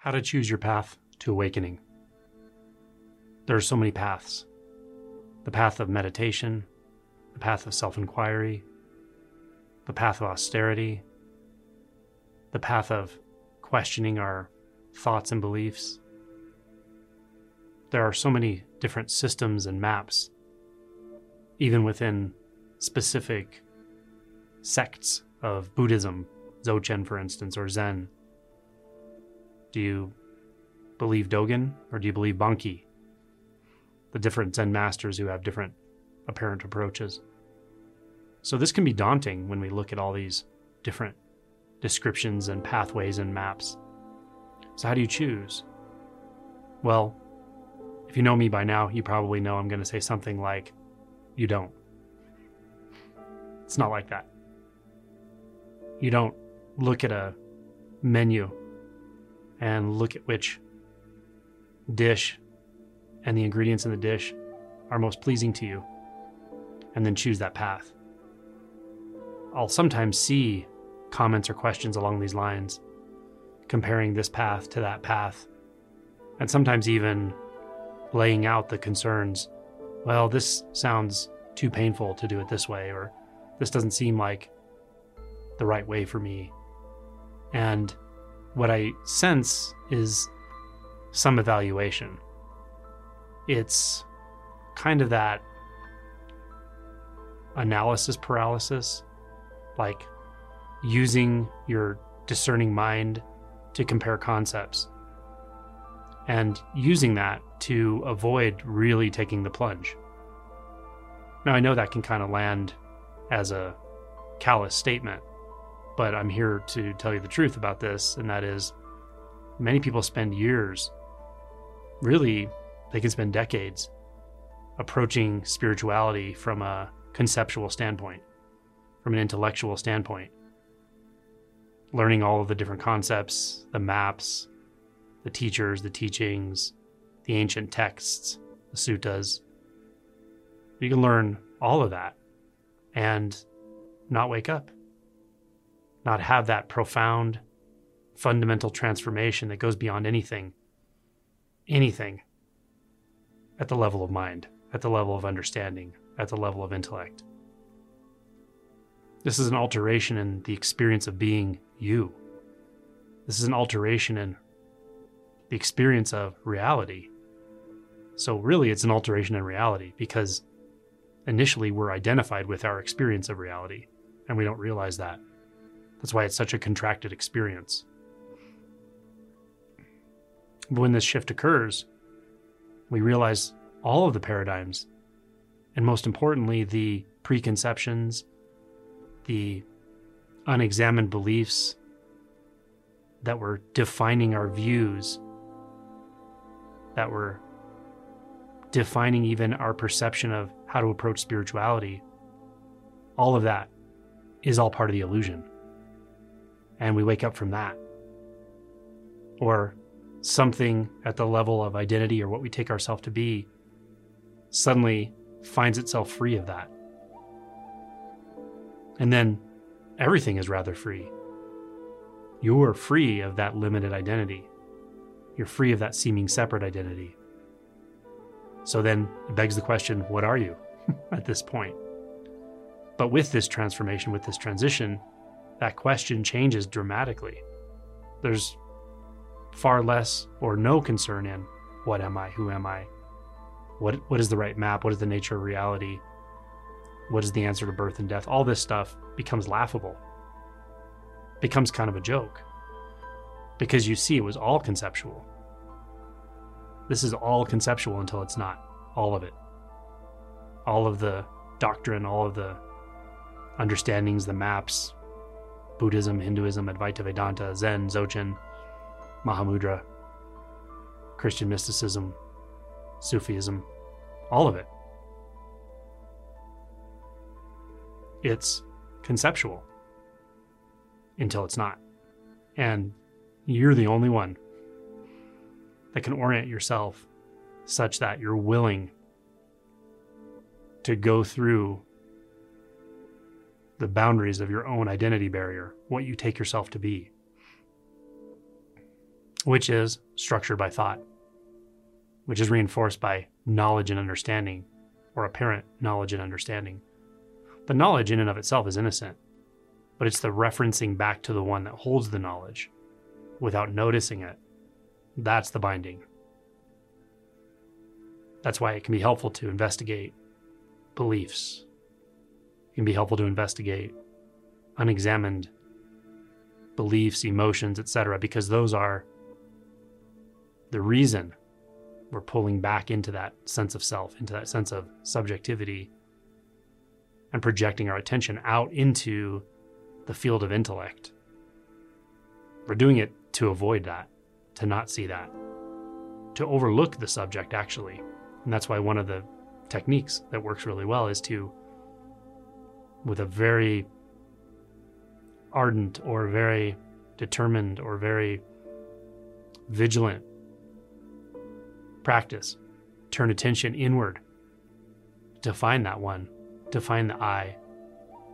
How to choose your path to awakening. There are so many paths the path of meditation, the path of self inquiry, the path of austerity, the path of questioning our thoughts and beliefs. There are so many different systems and maps, even within specific sects of Buddhism, Dzogchen, for instance, or Zen. Do you believe Dogen or do you believe Bankei? The different Zen masters who have different apparent approaches. So this can be daunting when we look at all these different descriptions and pathways and maps. So, how do you choose? Well, if you know me by now, you probably know I'm going to say something like, You don't. It's not like that. You don't look at a menu and look at which dish and the ingredients in the dish are most pleasing to you, and then choose that path. I'll sometimes see comments or questions along these lines, comparing this path to that path, and sometimes even laying out the concerns. Well, this sounds too painful to do it this way, or this doesn't seem like the right way for me. And what I sense is some evaluation. It's kind of that analysis paralysis, like using your discerning mind to compare concepts and using that to avoid really taking the plunge. Now, I know that can kind of land as a callous statement, but I'm here to tell you the truth about this, and that is many people spend years, really, they can spend decades approaching spirituality from a conceptual standpoint, from an intellectual standpoint, learning all of the different concepts, the maps, the teachers, the teachings, the ancient texts, the suttas. You can learn all of that and not wake up, not have that profound, fundamental transformation that goes beyond anything, anything at the level of mind, at the level of understanding, at the level of intellect. This is an alteration in the experience of being you. This is an alteration in the experience of reality. So, really, it's an alteration in reality because initially we're identified with our experience of reality and we don't realize that. That's why it's such a contracted experience. But when this shift occurs, we realize all of the paradigms, and most importantly, the preconceptions, the unexamined beliefs that were defining our views, that were defining even our perception of how to approach spirituality. All of that is all part of the illusion. And we wake up from that. Or something at the level of identity or what we take ourselves to be suddenly finds itself free of that. And then everything is rather free. You're free of that limited identity. You're free of that seeming separate identity. So then it begs the question what are you at this point? But with this transformation, with this transition, that question changes dramatically. There's far less or no concern in what am I? Who am I? What, what is the right map? What is the nature of reality? What is the answer to birth and death? All this stuff becomes laughable, becomes kind of a joke because you see it was all conceptual. This is all conceptual until it's not. All of it. All of the doctrine, all of the understandings, the maps, Buddhism, Hinduism, Advaita Vedanta, Zen, Dzogchen, Mahamudra, Christian mysticism, Sufism, all of it. It's conceptual until it's not. And you're the only one that can orient yourself such that you're willing to go through the boundaries of your own identity barrier, what you take yourself to be. which is structured by thought, which is reinforced by knowledge and understanding, or apparent knowledge and understanding. The knowledge in and of itself is innocent, but it's the referencing back to the one that holds the knowledge without noticing it. That's the binding. That's why it can be helpful to investigate beliefs. Can be helpful to investigate unexamined beliefs, emotions, etc., because those are the reason we're pulling back into that sense of self, into that sense of subjectivity, and projecting our attention out into the field of intellect. We're doing it to avoid that, to not see that, to overlook the subject, actually. And that's why one of the techniques that works really well is to, with a very ardent or very determined or very vigilant practice, turn attention inward to find that one, to find the I,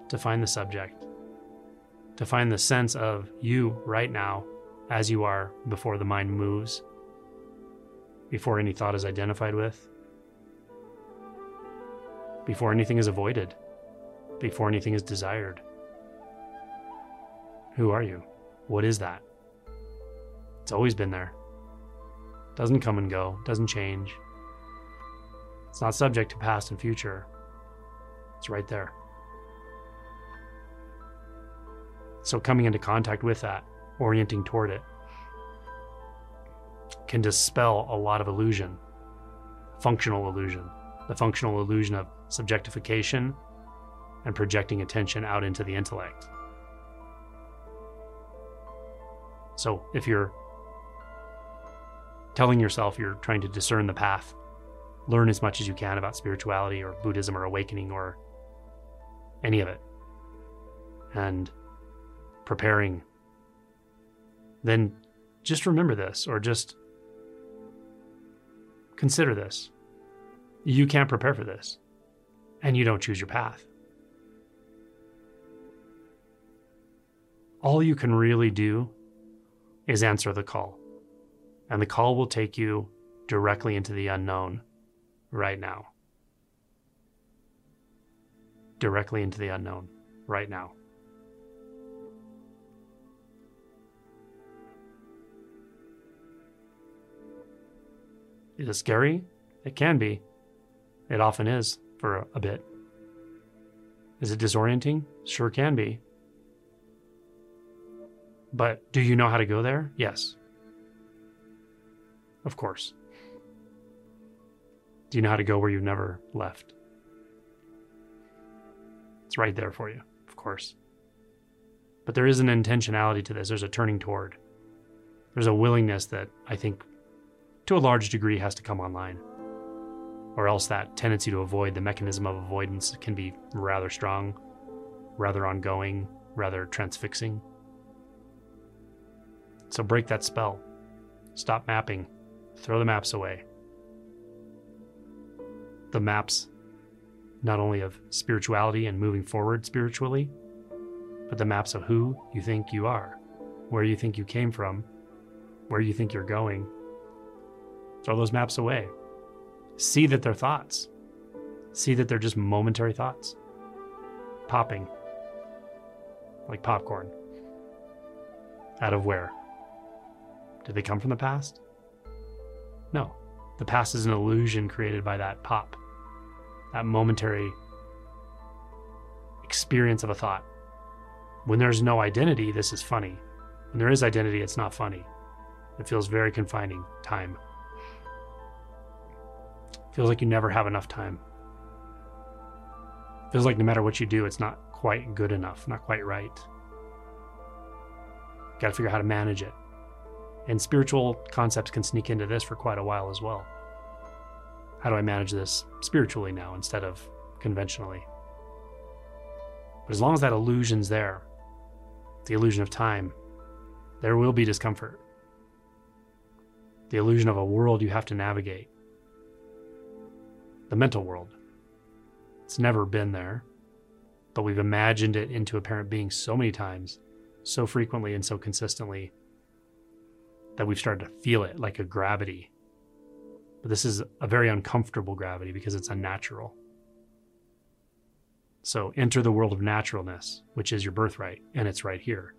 to find the subject, to find the sense of you right now as you are before the mind moves, before any thought is identified with, before anything is avoided, before anything is desired. Who are you? What is that? It's always been there. Doesn't come and go, doesn't change. It's not subject to past and future. It's right there. So, coming into contact with that, orienting toward it, can dispel a lot of illusion, functional illusion, the functional illusion of subjectification and projecting attention out into the intellect. So, if you're telling yourself you're trying to discern the path, learn as much as you can about spirituality or Buddhism or awakening or any of it, and preparing, then just remember this or just consider this. You can't prepare for this, and you don't choose your path. All you can really do is answer the call and the call will take you directly into the unknown right now. Directly into the unknown right now. Is it scary? It can be. It often is for a bit. Is it disorienting? Sure can be. But do you know how to go there? Yes. Of course. Do you know how to go where you've never left? It's right there for you, of course. But there is an intentionality to this. There's a turning toward. There's a willingness that I think, to a large degree, has to come online. Or else that tendency to avoid, the mechanism of avoidance, can be rather strong, rather ongoing, rather transfixing. So break that spell. Stop mapping. Throw the maps away. The maps, not only of spirituality and moving forward spiritually, but the maps of who you think you are, where you think you came from, where you think you're going. Throw those maps away. See that they're thoughts. See that they're just momentary thoughts, popping like popcorn. Out of where? Did they come from the past? No, the past is an illusion created by that pop, that momentary experience of a thought. When there's no identity, this is funny. When there is identity, it's not funny. It feels very confining. Time. Feels like you never have enough time. Feels like no matter what you do, it's not quite good enough, not quite right. Got to figure out how to manage it. And spiritual concepts can sneak into this for quite a while as well. How do I manage this spiritually now instead of conventionally? But as long as that illusion's there, the illusion of time, there will be discomfort. The illusion of a world you have to navigate. The mental world. It's never been there, but we've imagined it into apparent being so many times, so frequently, and so consistently that we've started to feel it like a gravity. But this is a very uncomfortable gravity because it's unnatural. So enter the world of naturalness, which is your birthright, and it's right here.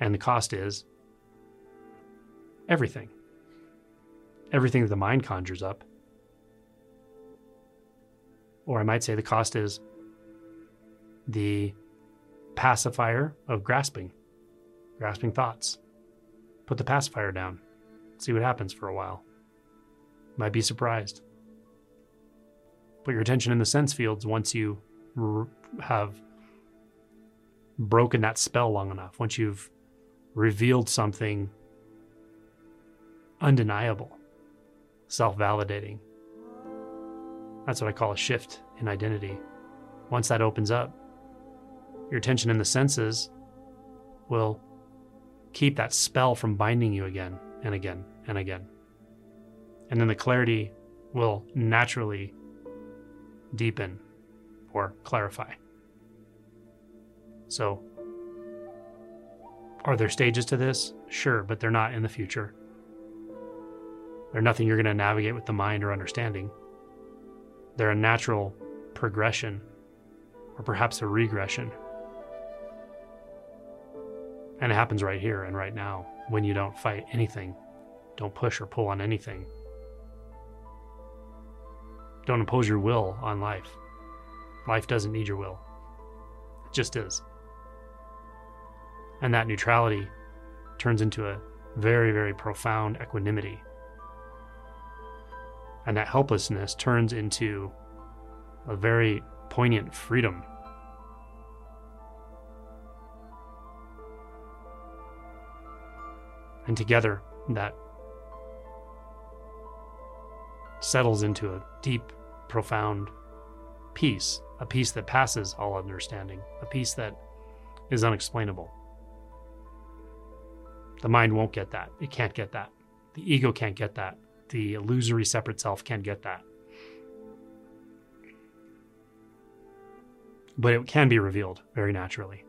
And the cost is everything. Everything that the mind conjures up. Or I might say the cost is the pacifier of grasping, grasping thoughts. Put the pacifier down, see what happens for a while. Might be surprised put your attention in the sense fields once you r- have broken that spell long enough, once you've revealed something undeniable, self validating. That's what I call a shift in identity. Once that opens up, your attention in the senses will keep that spell from binding you again and again and again. And then the clarity will naturally deepen, or clarify. So, are there stages to this? Sure, but they're not in the future. They're nothing you're going to navigate with the mind or understanding. They're a natural progression, or perhaps a regression. And it happens right here and right now when you don't fight anything, don't push or pull on anything. Don't impose your will on life. Life doesn't need your will, it just is. And that neutrality turns into a very, very profound equanimity. And that helplessness turns into a very poignant freedom. And together, that settles into a deep, profound peace, a peace that passes all understanding, a peace that is unexplainable. The mind won't get that. It can't get that. The ego can't get that. The illusory separate self can't get that. But it can be revealed very naturally.